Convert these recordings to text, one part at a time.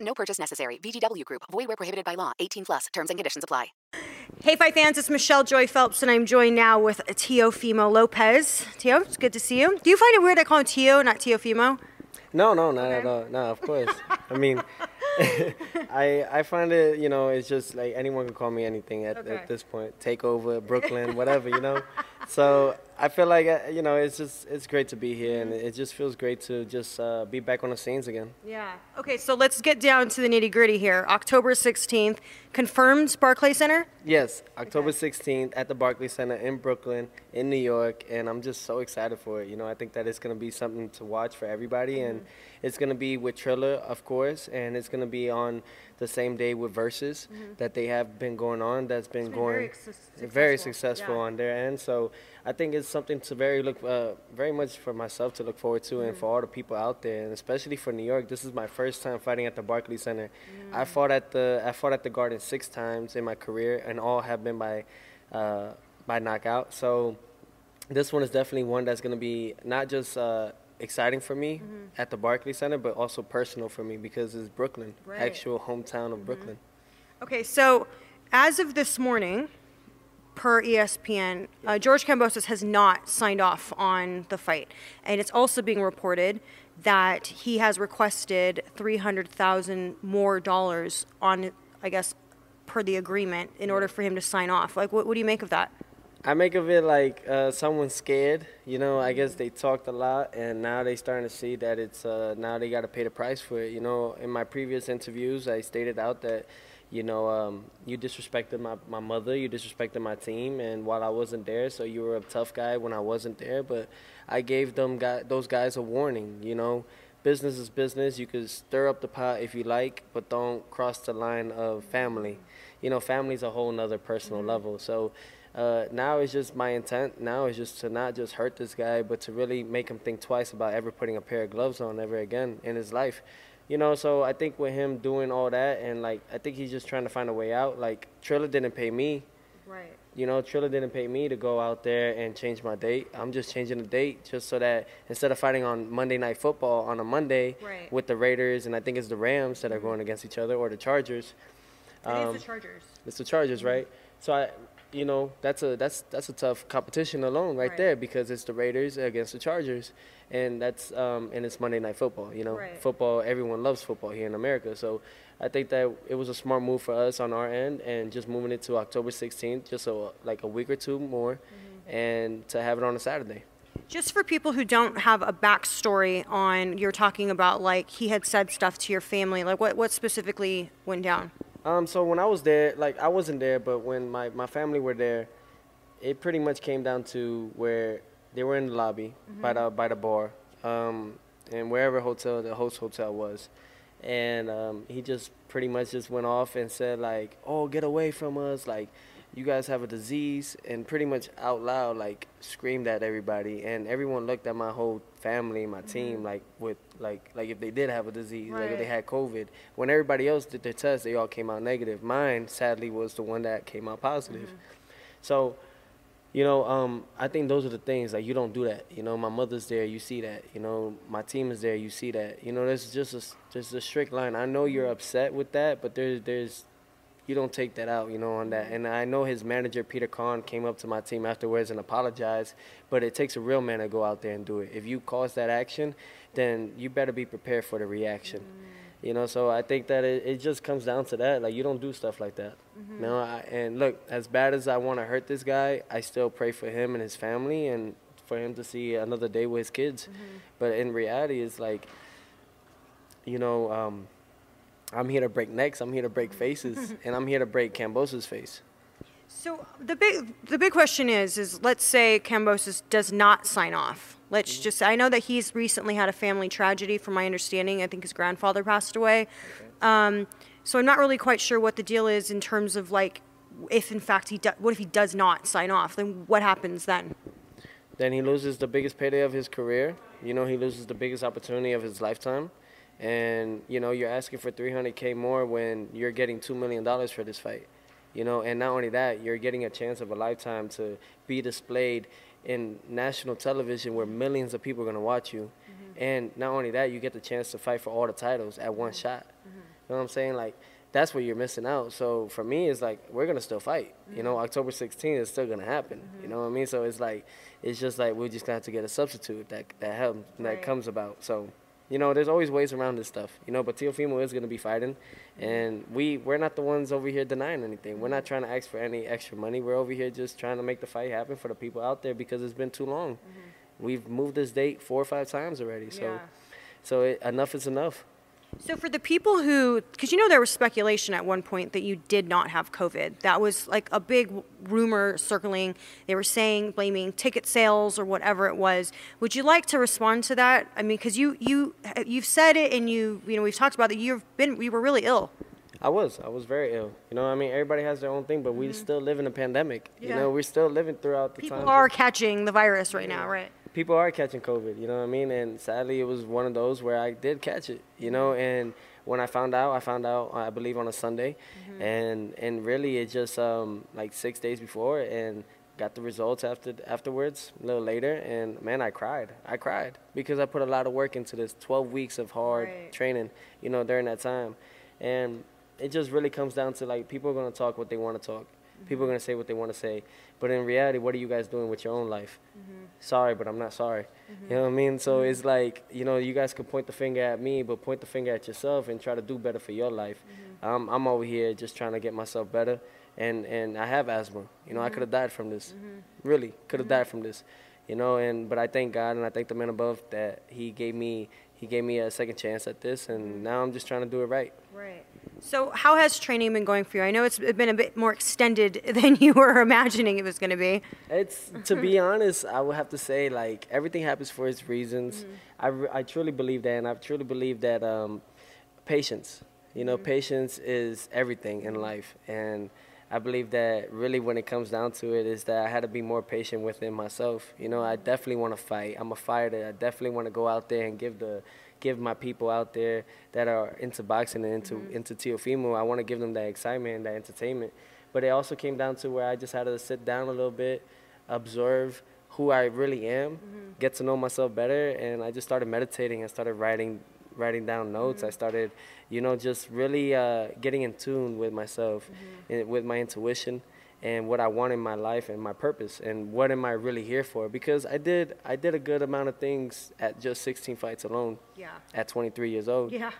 No purchase necessary. VGW Group. Void where prohibited by law. 18 plus. Terms and conditions apply. Hey, Fight fans, it's Michelle Joy Phelps, and I'm joined now with Teofimo Lopez. Tio, it's good to see you. Do you find it weird I call him Tio, not Teofimo? No, no, not at all. No, of course. I mean, I I find it, you know, it's just like anyone can call me anything at, Okay. at this point. Takeover, Brooklyn, whatever, you know. So I feel like uh, you know, it's just it's great to be here, and it just feels great to just uh, be back on the scenes again. Yeah. Okay, so let's get down to the nitty gritty here. October 16th, confirmed Barclay Center? Yes, October 16th at the Barclays Center in Brooklyn, in New York, and I'm just so excited for it. You know, I think that it's going to be something to watch for everybody, and it's going to be with Triller, of course, and it's going to be on the same day with Versus that they have been going on. That's been, been going very suc- very successful, successful yeah. on their end. So I think it's something to very look, uh, very much for myself to look forward to, and for all the people out there, and especially for New York. This is my first time fighting at the Barclays Center. I fought at the I fought at the Garden six times in my career, and all have been by uh, by knockout. So this one is definitely one that's going to be not just uh, exciting for me at the Barclays Center, but also personal for me because it's Brooklyn, Right. actual hometown of Brooklyn. Okay, so as of this morning, per ESPN, uh, George Kambosos has not signed off on the fight. And it's also being reported that he has requested 300000 more dollars on, I guess, per the agreement in order for him to sign off. Like, what, what do you make of that? I make of it like uh, someone's scared. You know, I guess they talked a lot, and now they starting to see that it's uh, now they got to pay the price for it. You know, in my previous interviews, I stated out that, you know, um, you disrespected my, my mother, you disrespected my team, and while I wasn't there, so you were a tough guy when I wasn't there. But I gave them guy, those guys a warning. You know, business is business. You can stir up the pot if you like, but don't cross the line of family. You know, family's a whole nother personal level. So uh, now it's just my intent. Now is just to not just hurt this guy, but to really make him think twice about ever putting a pair of gloves on ever again in his life. You know, so I think with him doing all that, and like I think he's just trying to find a way out. Like Triller didn't pay me. Right. You know, Triller didn't pay me to go out there and change my date. I'm just changing the date just so that instead of fighting on Monday Night Football on a Monday Right. with the Raiders and I think it's the Rams that are going against each other or the Chargers. It is um, the Chargers. it's the Chargers, right? So I, you know, that's a that's that's a tough competition alone right, Right. there because it's the Raiders against the Chargers, and that's um and it's Monday Night Football. You know, Right. football. Everyone loves football here in America. So I think that it was a smart move for us on our end, and just moving it to October 16th, just so like a week or two more, and to have it on a Saturday. Just for people who don't have a backstory on, you're talking about like he had said stuff to your family. Like, what, what specifically went down? Um, so when I was there, like I wasn't there, but when my, my family were there, it pretty much came down to where they were in the lobby by the by the bar, um, and wherever hotel the host hotel was, and um, he just pretty much just went off and said like, "Oh, get away from us!" Like, you guys have a disease, and pretty much out loud, like screamed at everybody, and everyone looked at my whole family, my mm-hmm. team, like with like like if they did have a disease, like if they had COVID. When everybody else did their test, they all came out negative. Mine, sadly, was the one that came out positive. Mm-hmm. So, you know, um, I think those are the things like you don't do that. You know, my mother's there, you see that. You know, my team is there, you see that. You know, there's just a just a strict line. I know you're mm-hmm. upset with that, but there's there's you don't take that out, you know, on that. Mm-hmm. And I know his manager Peter Kahn came up to my team afterwards and apologized, but it takes a real man to go out there and do it. If you cause that action, then you better be prepared for the reaction. Mm-hmm. You know, so I think that it, it just comes down to that. Like you don't do stuff like that. Mm-hmm. You know, I, and look, as bad as I want to hurt this guy, I still pray for him and his family and for him to see another day with his kids. But in reality, it's like, you know, um, I'm here to break necks, I'm here to break faces, and I'm here to break Kambosos' face. So the big the big question is is let's say Kambosos does not sign off. Let's Mm-hmm. just say I know that he's recently had a family tragedy. From my understanding, I think his grandfather passed away. Um, so I'm not really quite sure what the deal is in terms of like if in fact he do, what if he does not sign off? Then what happens then? then he loses the biggest payday of his career. You know, he loses the biggest opportunity of his lifetime. And, you know, you're asking for 300K more when you're getting $2 million for this fight. You know, and not only that, you're getting a chance of a lifetime to be displayed in national television where millions of people are going to watch you. Mm-hmm. And not only that, you get the chance to fight for all the titles at one mm-hmm. shot. Mm-hmm. You know what I'm saying? Like, that's what you're missing out. So for me, it's like we're gonna still fight. You know, October 16th is still gonna happen. You know what I mean? So it's like, it's just like we're just gonna have to get a substitute that that helps that Right. comes about. So, you know, there's always ways around this stuff. You know, but Teofimo is gonna be fighting, and we we're not the ones over here denying anything. We're not trying to ask for any extra money. We're over here just trying to make the fight happen for the people out there because it's been too long. Mm-hmm. We've moved this date four or five times already. So, Yeah. so it, enough is enough. So for the people who, because you know there was speculation at one point that you did not have COVID. That was like a big rumor circling. They were saying blaming ticket sales or whatever it was. Would you like to respond to that? I mean, because you you you've said it and you you know we've talked about that. You've been you were really ill. I was. I was very ill. You know, I mean, everybody has their own thing, but we mm-hmm. still live in a pandemic. Yeah. You know, we're still living throughout the time. People are catching the virus right now, right? People are catching COVID. You know what I mean? And sadly, it was one of those where I did catch it. You know, mm-hmm. and when I found out, I found out, I believe, on a Sunday, mm-hmm. and and really, it just um, like six days before, and got the results after afterwards a little later, and man, I cried. I cried because I put a lot of work into this. Twelve weeks of hard Right. training. You know, during that time, and it just really comes down to like people are gonna talk what they want to talk. People are mm-hmm. gonna say what they want to say, but in reality, what are you guys doing with your own life? Mm-hmm. Sorry, but I'm not sorry. Mm-hmm. You know what I mean? So it's mm-hmm. like you know, you guys could point the finger at me, but point the finger at yourself and try to do better for your life. I'm I'm over here just trying to get myself better, and and I have asthma. You know, I could have died from this. Really, could have died from this. You know, and but I thank God and I thank the man above that He gave me He gave me a second chance at this, and now I'm just trying to do it right. Right. So how has training been going for you? I know it's been a bit more extended than you were imagining it was going to be. It's to be honest, I would have to say like everything happens for its reasons. Mm-hmm. I, re- I truly believe that, and I truly believe that um, patience. You know, mm-hmm. patience is everything in mm-hmm. life, and I believe that really when it comes down to it is that I had to be more patient within myself. You know, I definitely want to fight. I'm a fighter. I definitely want to go out there and give the give my people out there that are into boxing and into mm-hmm. into Teofimo. I want to give them that excitement and that entertainment. But it also came down to where I just had to sit down a little bit, observe who I really am, mm-hmm. get to know myself better, and I just started meditating I started writing writing down notes. I mm-hmm. started, you know, just really uh, getting in tune with myself, and with my intuition, and what I want in my life and my purpose, and what am I really here for? Because I did I did a good amount of things at just 16 fights alone. Yeah. At 23 years old. Yeah.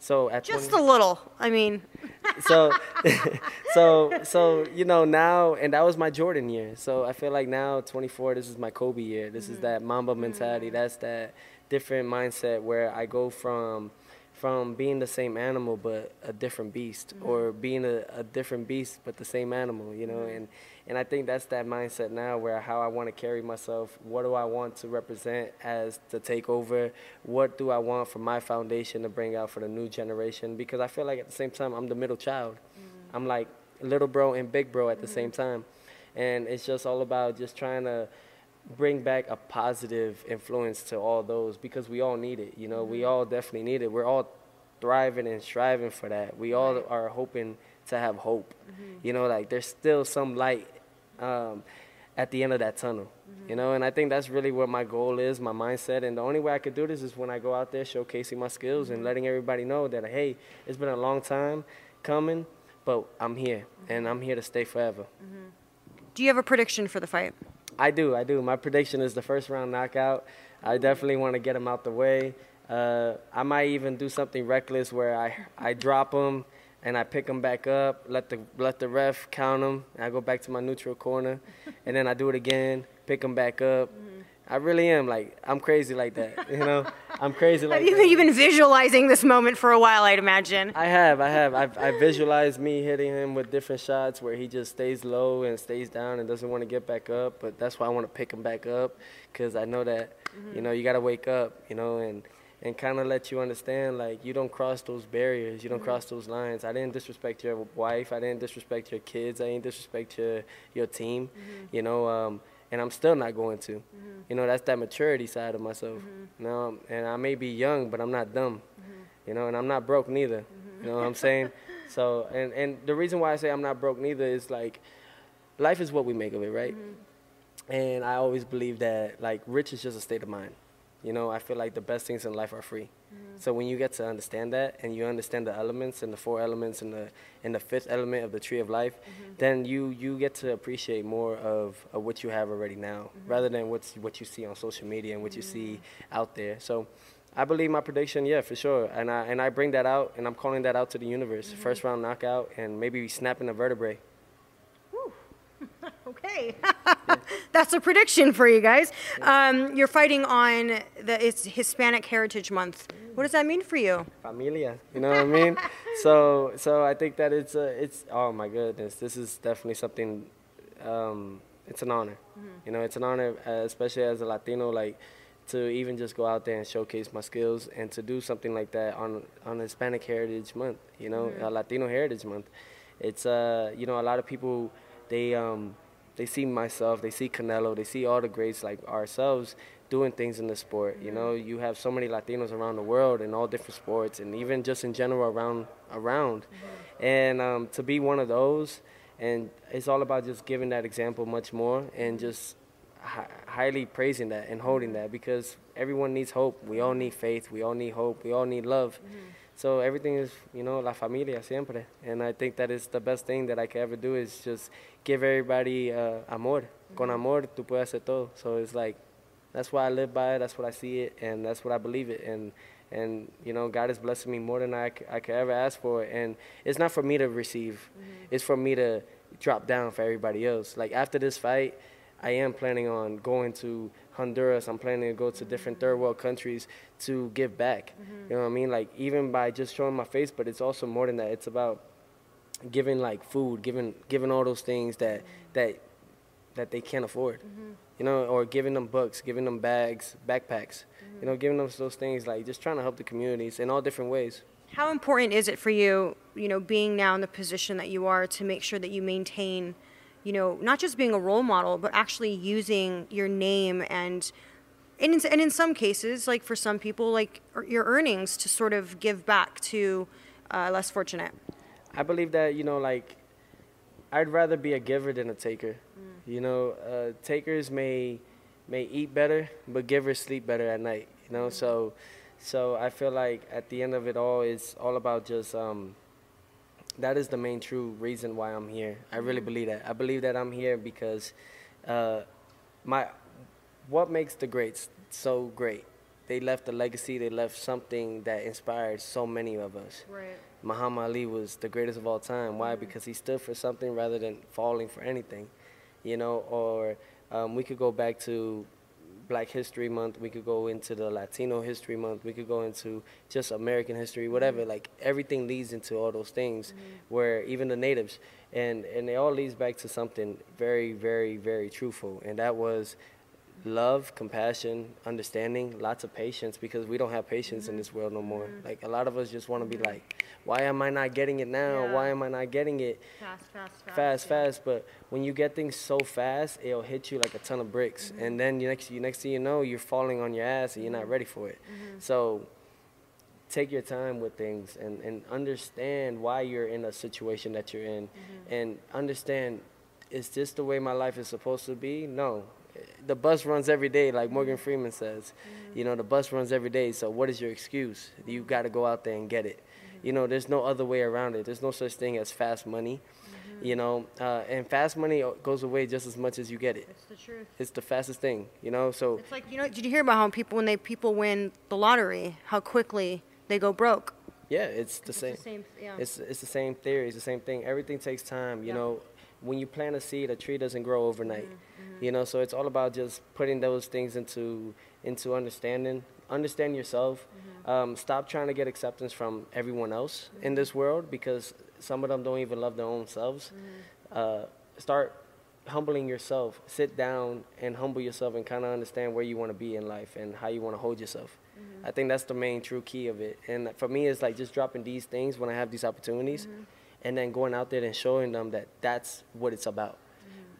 So at Just 20 a little. I mean, so so so you know now and that was my jordan year so i feel like now 24 this is my kobe year this is mm-hmm. that mamba mentality mm-hmm. that's that different mindset where i go from from being the same animal but a different beast mm-hmm. or being a, a different beast but the same animal you know? Mm-hmm. And and i think that's that mindset now where how i want to carry myself what do i want to represent as the takeover what do i want for my foundation to bring out for the new generation? Because i feel like at the same time i'm the middle child. Mm-hmm. I'm like little bro and big bro at the same time, and it's just all about just trying to bring back a positive influence to all those because we all need it. You know, we mm-hmm. all definitely need it. We're all thriving and striving for that. We all are hoping to have hope. Mm-hmm. You know, like there's still some light um, at the end of that tunnel. You mm-hmm. know, and I think that's really what my goal is, my mindset. And the only way I could do this is when I go out there showcasing my skills and letting everybody know that hey, it's been a long time coming, but I'm here and I'm here to stay forever. Do you have a prediction for the fight? I do, I do. My prediction is the first round knockout. I definitely want to get him out the way. Uh, I might even do something reckless where I I drop him and I pick him back up, let the let the ref count him, and I go back to my neutral corner, and then I do it again, pick him back up. I really am like I'm crazy like that, you know. I'm crazy like Have you, that. you've been visualizing this moment for a while, I'd imagine. I have, I have. I've, I visualized me hitting him with different shots where he just stays low and stays down and doesn't want to get back up. But that's why I want to pick him back up because I know that, you mm-hmm. know, you got to wake up, you know, and, and kind of let you understand like you don't cross those barriers, you don't mm-hmm. cross those lines. I didn't disrespect your wife, I didn't disrespect your kids, I didn't disrespect your, your team, mm-hmm. you know, um, and I'm still not going to. Mm-hmm. You know, that's that maturity side of myself. Mm-hmm. You know, and I may be young, but I'm not dumb. Mm-hmm. You know, and I'm not broke neither. You know what I'm saying? So, and, and the reason why I say I'm not broke neither is like, life is what we make of it, right? And I always believe that like rich is just a state of mind. You know, I feel like the best things in life are free. Mm-hmm. So when you get to understand that and you understand the elements and the four elements and the and the fifth element of the tree of life, mm-hmm. then you you get to appreciate more of, of what you have already now, mm-hmm. rather than what's what you see on social media and what you see out there. So I believe my prediction, yeah, for sure. And I and I bring that out and I'm calling that out to the universe. First round knockout and maybe snapping a vertebrae. Okay, that's a prediction for you guys. Um, you're fighting on the it's Hispanic Heritage Month. What does that mean for you? familia. You know what I mean? So so I think that it's a, it's oh my goodness, this is definitely something. Um, it's an honor. You know, it's an honor, uh, especially as a Latino, like to even just go out there and showcase my skills and to do something like that on on Hispanic Heritage Month. You know, uh, Latino Heritage Month. It's uh you know a lot of people they um they see myself, they see Canelo, they see all the greats like ourselves doing things in the sport. You know, mm-hmm. you have so many Latinos around the world in all different sports, and even just in general around around. Mm-hmm. And um, to be one of those, and it's all about just giving that example much more, and mm-hmm. just hi- highly praising that and holding that because everyone needs hope. We all need faith. We all need hope. We all need love. So everything is, you know, la familia siempre. And I think that is the best thing that I can ever do is just give everybody uh, amor. Con amor, tú puedes hacer todo. So it's like, that's why I live by it. That's what I see it, and that's what I believe it. And and you know, God is blessing me more than I, I could ever ask for. And it's not for me to receive. It's for me to drop down for everybody else. Like after this fight, I am planning on going to Honduras. I'm planning to go to different third world countries to give back. You mm-hmm. know what I mean? Like even by just showing my face, but it's also more than that. It's about giving like food, giving giving all those things that that that they can't afford. Mm-hmm. You know, or giving them books, giving them bags, backpacks. You know, mm-hmm. giving them those things like just trying to help the communities in all different ways. How important is it for you, you know, being now in the position that you are to make sure that you maintain, you know, not just being a role model, but actually using your name and and in, and in some cases, like for some people, like er- your earnings to sort of give back to uh, less fortunate. I believe that you know, like, I'd rather be a giver than a taker. You know, uh, takers may may eat better, but givers sleep better at night. You know, so so I feel like at the end of it all, it's all about just um, that is the main true reason why I'm here. I really believe that. I believe that I'm here because uh, my what makes the greats so great. They left a legacy. They left something that inspired so many of us. Right. Muhammad Ali was the greatest of all time. Why? Because he stood for something rather than falling for anything, you know. Or um, we could go back to Black History Month. We could go into the Latino History Month. We could go into just American history, whatever. Mm-hmm. Like everything leads into all those things, mm-hmm. where even the natives, and and it all leads back to something very, very, very truthful, and that was love, compassion, understanding, lots of patience because we don't have patience in this world no more. Mm-hmm. Like a lot of us just want to be like, why am I not getting it now? Yeah. Why am I not getting it? Fast, fast, fast. fast, yeah. fast. But when you get things so fast, it'll hit you like a ton of bricks, mm-hmm. and then you next you next thing you know, you're falling on your ass and you're not mm-hmm. ready for it. So take your time with things and, and understand why you're in a situation that you're in, and understand is this the way my life is supposed to be? No. The bus runs every day, like Morgan Freeman says. You know, the bus runs every day. So what is your excuse? You got to go out there and get it. You know, there's no other way around it. There's no such thing as fast money. You know, uh, and fast money goes away just as much as you get it. It's the truth. It's the fastest thing. You know, so It's like you know. Did you hear about how people when they people win the lottery, how quickly they go broke? yeah, it's the It's same. the same. Yeah. It's it's the same theory. It's the same thing. Everything takes time. You know, when you plant a seed, a tree doesn't grow overnight. Mm-hmm, You know, so it's all about just putting those things into into understanding. Understand yourself. Mm-hmm. Um, stop trying to get acceptance from everyone else in this world because some of them don't even love their own selves. Mm-hmm. Uh, start humbling yourself. Sit down and humble yourself and kind of understand where you want to be in life and how you want to hold yourself. I think that's the main true key of it. And for me, it's like just dropping these things when I have these opportunities, and then going out there and showing them that that's what it's about.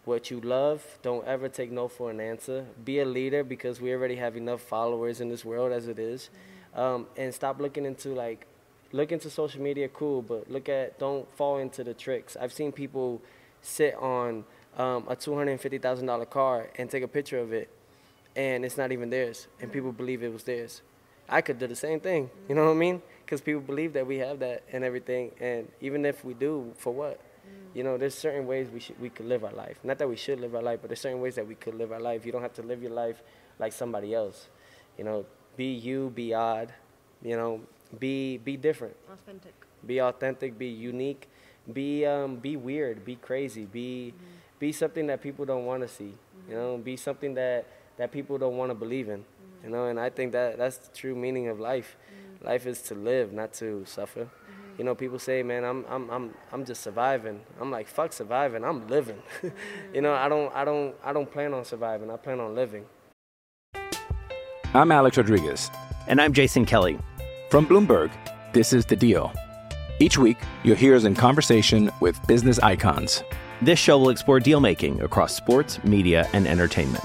What you love, don't ever take no for an answer. Be a leader because we already have enough followers in this world as it is. Um, and stop looking into like, look into social media, cool, but look at, don't fall into the tricks. I've seen people sit on um, a $250,000 car and take a picture of it and it's not even theirs, and people believe it was theirs. I could do the same thing, you know what I mean? Because people believe that we have that and everything, and even if we do, for what? You know, there's certain ways we should we could live our life. Not that we should live our life, but there's certain ways that we could live our life. You don't have to live your life like somebody else. You know, be you, be odd. You know, be be different. Authentic. Be authentic. Be unique. Be um, be weird. Be crazy. Be mm-hmm. be something that people don't want to see. You know, mm-hmm. be something that that people don't want to believe in. You mm-hmm. know, and I think that that's the true meaning of life. Life is to live, not to suffer. You know, people say, "Man, I'm I'm I'm I'm just surviving." I'm like, "Fuck surviving. I'm living." you know, I don't I don't I don't plan on surviving. I plan on living. I'm Alex Rodriguez. And I'm Jason Kelly. From Bloomberg, this is The Deal. Each week, you'll hear us in conversation with business icons. This show will explore deal making across sports, media, and entertainment.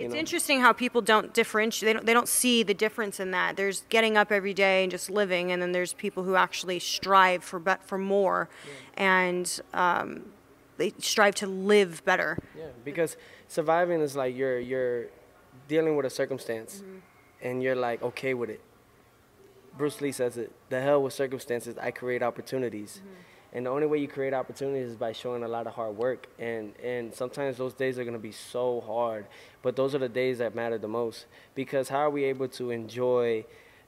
It's interesting how people don't differentiate. They don't, they don't see the difference in that. There's getting up every day and just living, and then there's people who actually strive for but for more, and um, they strive to live better. Yeah, because surviving is like you're you're dealing with a circumstance, and you're like okay with it. Bruce Lee says it: "The hell with circumstances. I create opportunities." And the only way you create opportunities is by showing a lot of hard work. And and sometimes those days are gonna be so hard, but those are the days that matter the most. Because how are we able to enjoy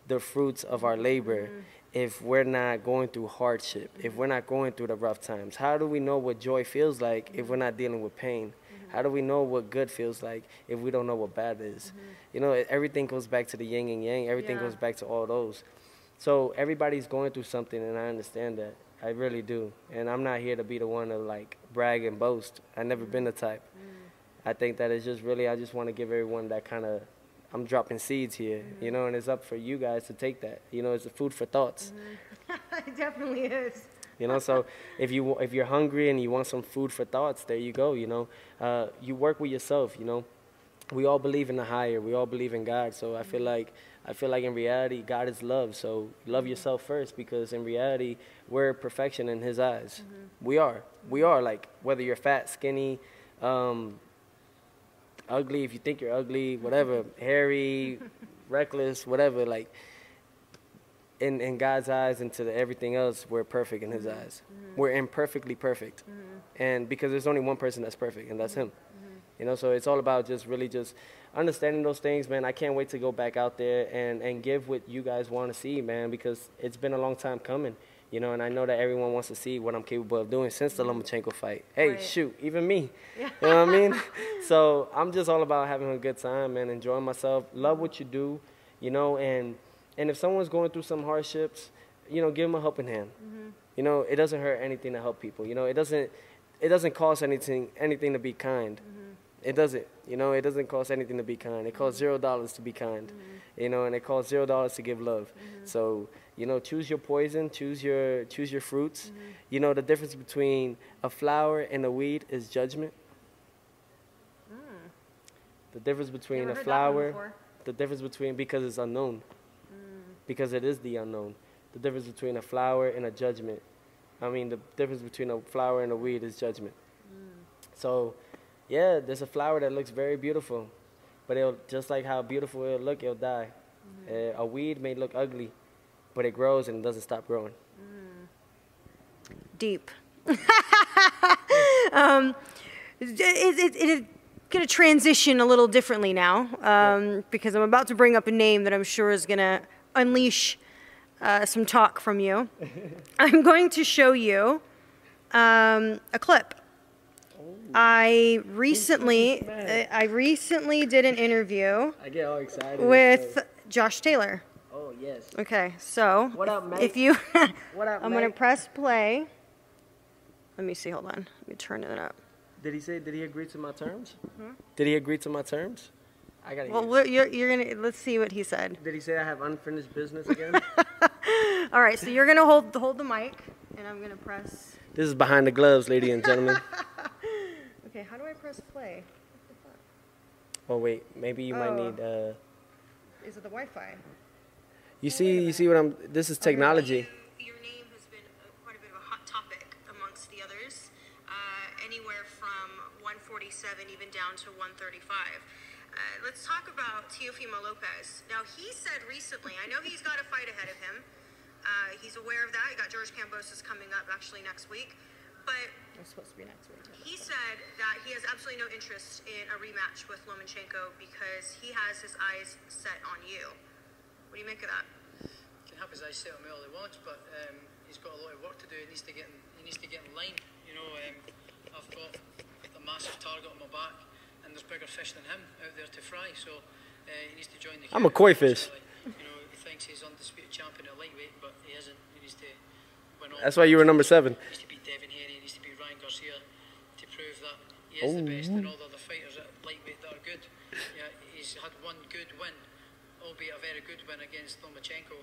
the fruits of our labor mm-hmm. if we're not going through hardship, if we're not going through the rough times? How do we know what joy feels like if we're not dealing with pain? Mm-hmm. How do we know what good feels like if we don't know what bad is? Mm-hmm. You know, everything goes back to the yin and yang. Everything Yeah. goes back to all those. So everybody's going through something, and I understand that. I really do. And I'm not here to be the one to like brag and boast. I've never been the type. Mm. I think that it's just really, I just want to give everyone that kind of, I'm dropping seeds here, you mm. know, and it's up for you guys to take that. You know, it's a food for thoughts. Mm-hmm. it definitely is. You know, so if you if you're hungry and you want some food for thoughts, there you go. You know, uh, you work with yourself. You know, we all believe in the higher. We all believe in God. So I feel mm-hmm. like I feel like in reality, God is love. So love mm-hmm. yourself first, because in reality, we're perfection in His eyes. Mm-hmm. We are. We are like whether you're fat, skinny, um, ugly, if you think you're ugly, whatever, hairy, reckless, whatever, like in in God's eyes and to the, everything else, we're perfect in His mm-hmm. eyes. We're imperfectly perfect, and because there's only one person that's perfect, and that's Him. You know, so it's all about just really just understanding those things, man. I can't wait to go back out there and and give what you guys want to see, man, because it's been a long time coming. You know, and I know that everyone wants to see what I'm capable of doing since the Lomachenko fight. Hey, Right. shoot, even me. Yeah. You know what I mean? So I'm just all about having a good time and enjoying myself. Love what you do, you know, and and if someone's going through some hardships, you know, give them a helping hand. Mm-hmm. You know, it doesn't hurt anything to help people. You know, it doesn't it doesn't cost anything anything to be kind. Mm-hmm. It doesn't. You know, it doesn't cost anything to be kind. It costs zero dollars to be kind. Mm-hmm. You know, and it costs zero dollars to give love. Mm-hmm. So, you know, choose your poison, choose your choose your fruits. Mm-hmm. You know, the difference between a flower and a weed is judgment. Mm. The difference between a heard that one flower, the difference between because it's unknown, mm. because it is the unknown. The difference between a flower and a judgment. I mean, the difference between a flower and a weed is judgment. Mm. So, yeah, there's a flower that looks very beautiful, but it'll just like how beautiful it'll look, it'll die. Uh, a weed may look ugly, but it grows and it doesn't stop growing. Deep. um, it, it, it is going to transition a little differently now um, because I'm about to bring up a name that I'm sure is going to unleash uh, some talk from you. I'm going to show you um, a clip. I recently, I I recently did an interview I get all excited. with Josh Taylor. Oh yes. Okay, so What up, mate? if you, What up, I'm gonna press play. Let me see. Hold on. Let me turn it up. Did he say? Did he agree to my terms? Did he agree to my terms? I gotta. Hmm? Well, you're, you're gonna. Let's see what he said. Did he say I have unfinished business again? All right. So you're gonna hold hold the mic, and I'm gonna press. this is behind the gloves, ladies and gentlemen. Okay. How do I press play? Oh wait, maybe you might Oh. need. Uh, Is it the Wi-Fi? you see, you see what I'm. This is technology. Your name has been uh, quite a bit of a hot topic amongst the others, uh, anywhere from 147 even down to 135. Uh, let's talk about Teofimo Lopez. Now, he said recently, I know he's got a fight ahead of him. Uh, he's aware of that. He got George Kambosos coming up actually next week. But It's supposed to be next week. he said that he has absolutely no interest in a rematch with Lomachenko because he has his eyes set on you. What do you make of that? can have his eyes set on me all he wants, but um, he's got a lot of work to do. He needs to get in, he needs to get in line. You know, um, I've got a massive target on my back, and there's bigger fish than him out there to fry. So uh, he needs to join the. I'm a queue. koi fish. You know, he thinks he's undisputed champion at lightweight, but he isn't. He needs to win all. That's why you were number seven. Needs to beat Devin Haney. Needs to beat Ryan Garcia to prove that he is the best, and all the other fighters at lightweight that are good. Yeah, he's had one good win, albeit a very good win against Lomachenko.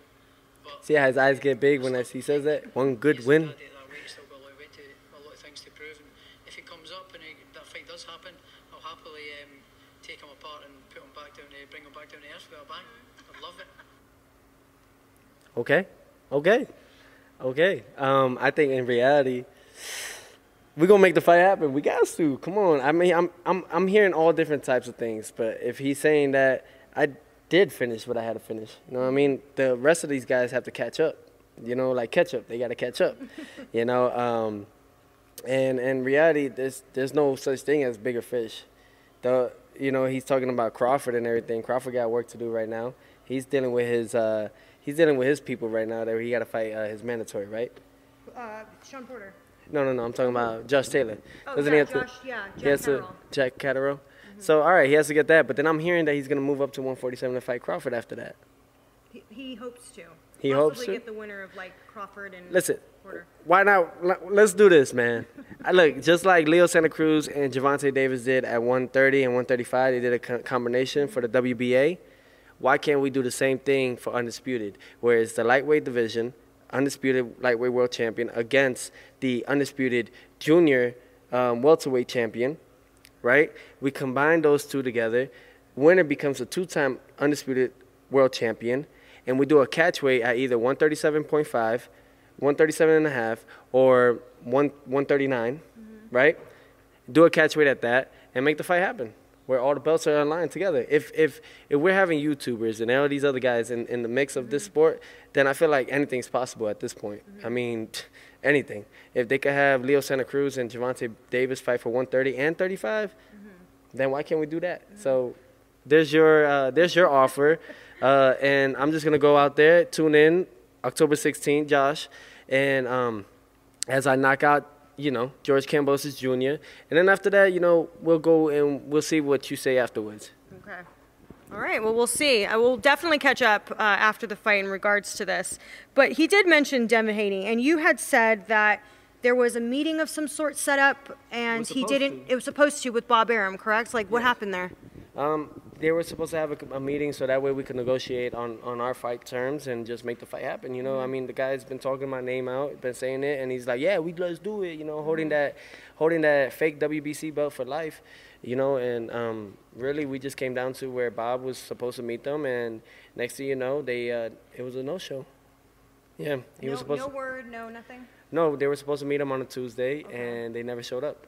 But See how his eyes get big when I, he says that? One good win. at that weight, he's still got a lot of weight to, a lot of things to prove. If he comes up and he, that fight does happen, I'll happily um, take him apart and put him back down to bring him back down to earth with a bang. I'd love it. Okay, okay, okay. Um, I think in reality, we're gonna make the fight happen. We got to. Come on. I mean, I'm I'm I'm hearing all different types of things, but if he's saying that I did finish what I had to finish, you know what I mean? The rest of these guys have to catch up. You know, like catch up. They got to catch up. you know, um, and in reality, there's there's no such thing as bigger fish. The you know he's talking about Crawford and everything. Crawford got work to do right now. He's dealing with his uh, he's dealing with his people right now. That he got to fight uh, his mandatory, right? Uh, Shawn Porter. No, no, no. I'm talking about Josh Taylor. Oh, Doesn't yeah, he have Josh- to? yeah, he Jack to. Catterall. Jack Catterall. So all right, he has to get that. But then I'm hearing that he's gonna move up to 147 to fight Crawford after that. He, he hopes to. He Possibly hopes to? get the winner of like Crawford and Listen, Porter. why not? Let- Let's do this, man. I look just like Leo Santa Cruz and Gervonta Davis did at 130 and 135. They did a combination for the WBA. Why can't we do the same thing for undisputed, where it's the lightweight division, undisputed lightweight world champion against the undisputed junior um, welterweight champion, right? We combine those two together. Winner becomes a two-time undisputed world champion, and we do a catch weight at either 137.5, 137 and a half, or 1 139, right? Do a catch weight at that and make the fight happen. Where all the belts are aligned together. If if if we're having YouTubers and all these other guys in, in the mix of this sport, then I feel like anything's possible at this point. I mean, anything. If they could have Leo Santa Cruz and Gervonta Davis fight for 130 and 35, then why can't we do that? So there's your uh, there's your offer, uh, and I'm just gonna go out there, tune in October 16th, Josh, and um, as I knock out, you know, George Kambosos Jr. And then after that, you know, we'll go and we'll see what you say afterwards. Okay. All right. Well, we'll see. I will definitely catch up uh, after the fight in regards to this. But he did mention Devin Haney, and you had said that there was a meeting of some sort set up, and he didn't. It was supposed to with Bob Arum, correct? Like, what happened there? Um, they were supposed to have a, a meeting so that way we could negotiate on, on our fight terms and just make the fight happen. You know, I mean, the guy's been talking my name out, been saying it, and he's like, "Yeah, we let's do it." You know, holding that, holding that fake WBC belt for life. You know, and um, really, we just came down to where Bob was supposed to meet them, and next thing you know, they uh, it was a no show. Yeah, he no, was supposed. no to, word, no nothing. no, they were supposed to meet him on a Tuesday, and they never showed up.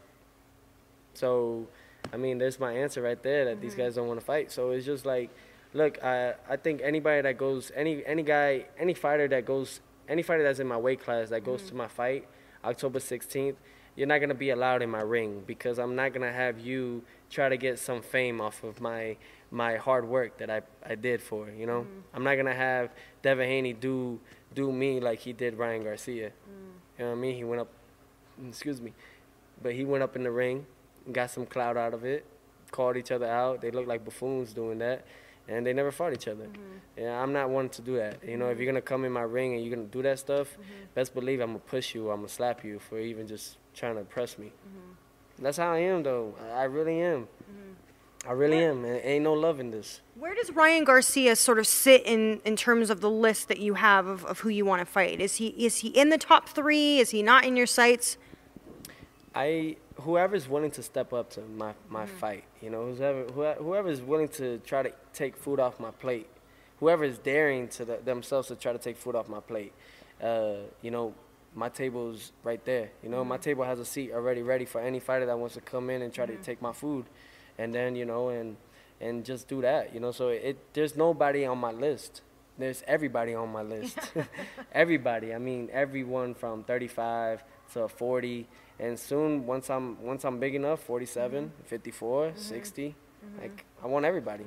So, I mean, there's my answer right there that these mm-hmm. guys don't want to fight. So it's just like, look, I I think anybody that goes, any any guy, any fighter that goes, any fighter that's in my weight class that goes to mm-hmm. my fight, October 16th, you're not gonna be allowed in my ring because I'm not gonna have you try to get some fame off of my my hard work that I, I did for you know? Mm-hmm. I'm not gonna have Devin Haney do do me like he did Ryan Garcia. Mm. You know what I mean? He went up excuse me but he went up in the ring got some clout out of it called each other out. They looked like buffoons doing that and they never fought each other. Mm-hmm. Yeah I'm not one to do that. You know if you're gonna come in my ring and you're gonna do that stuff mm-hmm. best believe I'm gonna push you I'm gonna slap you for even just trying to impress me. Mm-hmm. That's how I am though. I really am. I really am and ain't no love in this. Where does Ryan Garcia sort of sit in, in terms of the list that you have of, of who you want to fight? Is he is he in the top three? Is he not in your sights? I whoever's willing to step up to my, my mm. fight, you know, whoever whoever whoever's willing to try to take food off my plate, whoever is daring to the, themselves to try to take food off my plate, uh, you know, my table's right there. You know, my mm. table has a seat already ready for any fighter that wants to come in and try to mm. take my food, and then you know and and just do that. You know, so it there's nobody on my list. There's everybody on my list. everybody. I mean, everyone from 35 to 40, and soon once I'm once I'm big enough, 47, mm-hmm. 54, mm-hmm. 60. Mm-hmm. Like I want everybody.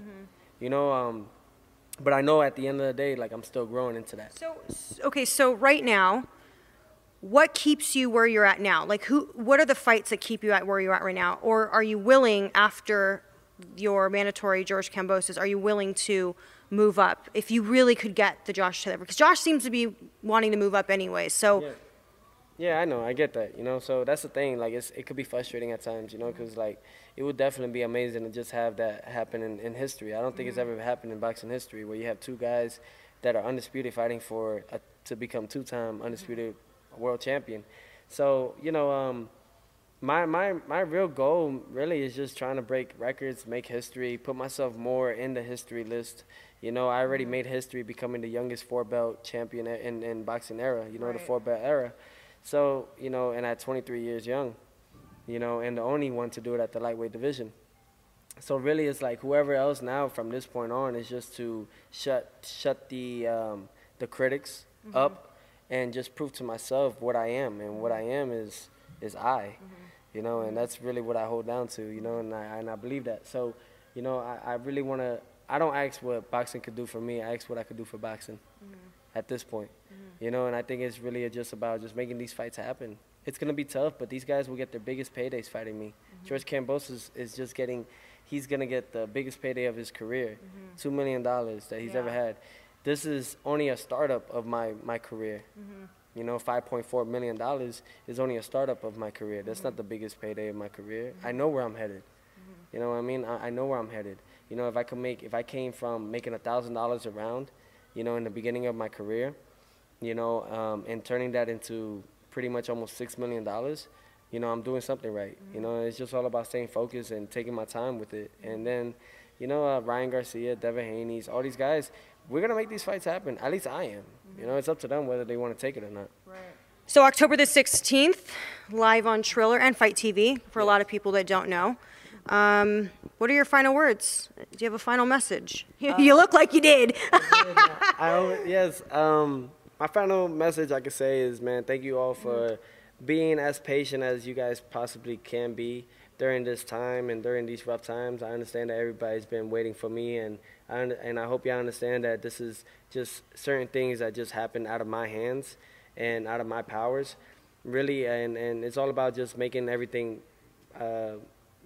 You know, um, but I know at the end of the day, like I'm still growing into that. So okay, so right now, what keeps you where you're at now? Like who? What are the fights that keep you at where you're at right now? Or are you willing after your mandatory George Kambosos? Are you willing to move up if you really could get the Josh Taylor? Because Josh seems to be wanting to move up anyway. So. Yeah. Yeah, I know. I get that. You know, so that's the thing. Like, it's, it could be frustrating at times. You know, because like it would definitely be amazing to just have that happen in, in history. I don't think it's mm-hmm. ever happened in boxing history where you have two guys that are undisputed fighting for a, to become two-time undisputed mm-hmm. world champion. So you know, um, my my my real goal really is just trying to break records, make history, put myself more in the history list. You know, I already mm-hmm. made history becoming the youngest four belt champion in in boxing era. You know, the four belt era. So you know, and at 23 years young, you know, and the only one to do it at the lightweight division. So really, it's like whoever else now from this point on is just to shut shut the um, the critics mm-hmm. up and just prove to myself what I am, and what I mm-hmm. am is is I, mm-hmm. you know, and that's really what I hold down to, you know, and I and I believe that. So, you know, I, I really want to. I don't ask what boxing could do for me. I ask what I could do for boxing at this point, mm-hmm. you know, and I think it's really just about just making these fights happen. It's gonna be tough, but these guys will get their biggest paydays fighting me. Mm-hmm. George Campos is, is just getting, he's gonna get the biggest payday of his career, mm-hmm. two million dollars that he's ever had. This is only a startup of my my career. You know, five point four million dollars is only a startup of my career. That's not the biggest payday of my career. I know where I'm headed. You know what I mean? I, I know where I'm headed. You know, if I could make, if I came from making a thousand dollars a round, you know, in the beginning of my career, you know, um, and turning that into pretty much almost six million dollars, you know, I'm doing something right. You know, it's just all about staying focused and taking my time with it. And then, you know, uh, Ryan Garcia, Devin Haney's, all these guys, we're gonna make these fights happen. At least I am. You know, it's up to them whether they want to take it or not. Right. So October the 16th, live on Triller and Fight TV, for a lot of people that don't know. Um, what are your final words? Do you have a final message? you look like you did. I yes. Um, my final message I could say is, man, thank you all for being as patient as you guys possibly can be during this time and during these rough times. I understand that everybody's been waiting for me, and I, and I hope y'all understand that this is just certain things that just happen out of my hands and out of my powers, really. And, and it's all about just making everything uh,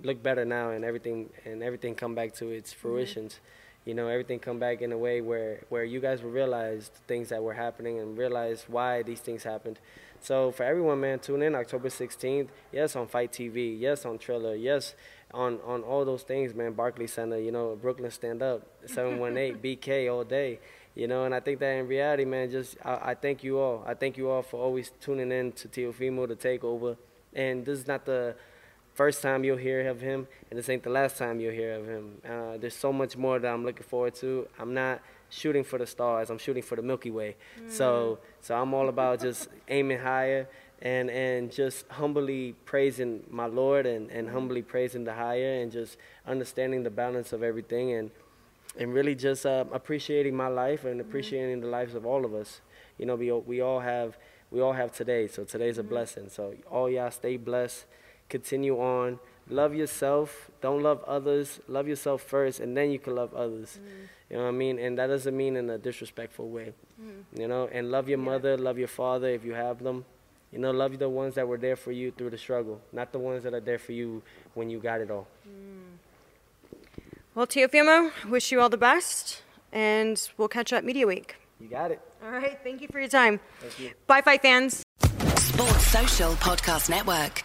look better now, and everything and everything come back to its fruitions. Mm-hmm you know, everything come back in a way where, where you guys will realize things that were happening and realize why these things happened. So for everyone, man, tune in October 16th. Yes, on FITE TV. Yes, on Triller. Yes, on, on all those things, man. Barclays Center, you know, Brooklyn Stand Up, 718, BK all day. You know, and I think that in reality, man, just I, I thank you all. I thank you all for always tuning in to Teofimo to take over. And this is not the first time you'll hear of him, and this ain't the last time you'll hear of him. Uh, there's so much more that I'm looking forward to. I'm not shooting for the stars. I'm shooting for the Milky Way. Mm. So, so I'm all about just aiming higher and and just humbly praising my Lord and, and humbly praising the higher and just understanding the balance of everything and and really just uh, appreciating my life and mm-hmm. appreciating the lives of all of us. You know, we we all have we all have today, so today's a mm-hmm. blessing. So all y'all stay blessed continue on. Love yourself. Don't love others. Love yourself first, and then you can love others. Mm. You know what I mean? And that doesn't mean in a disrespectful way. Mm. You know, and love your yeah. mother, love your father if you have them. You know, love the ones that were there for you through the struggle, not the ones that are there for you when you got it all. Mm. Well, Teofimo, wish you all the best, and we'll catch up Media Week. You got it. All right. Thank you for your time. Thank you. Bye, Fight fans. Sports Social Podcast Network.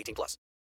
18 plus.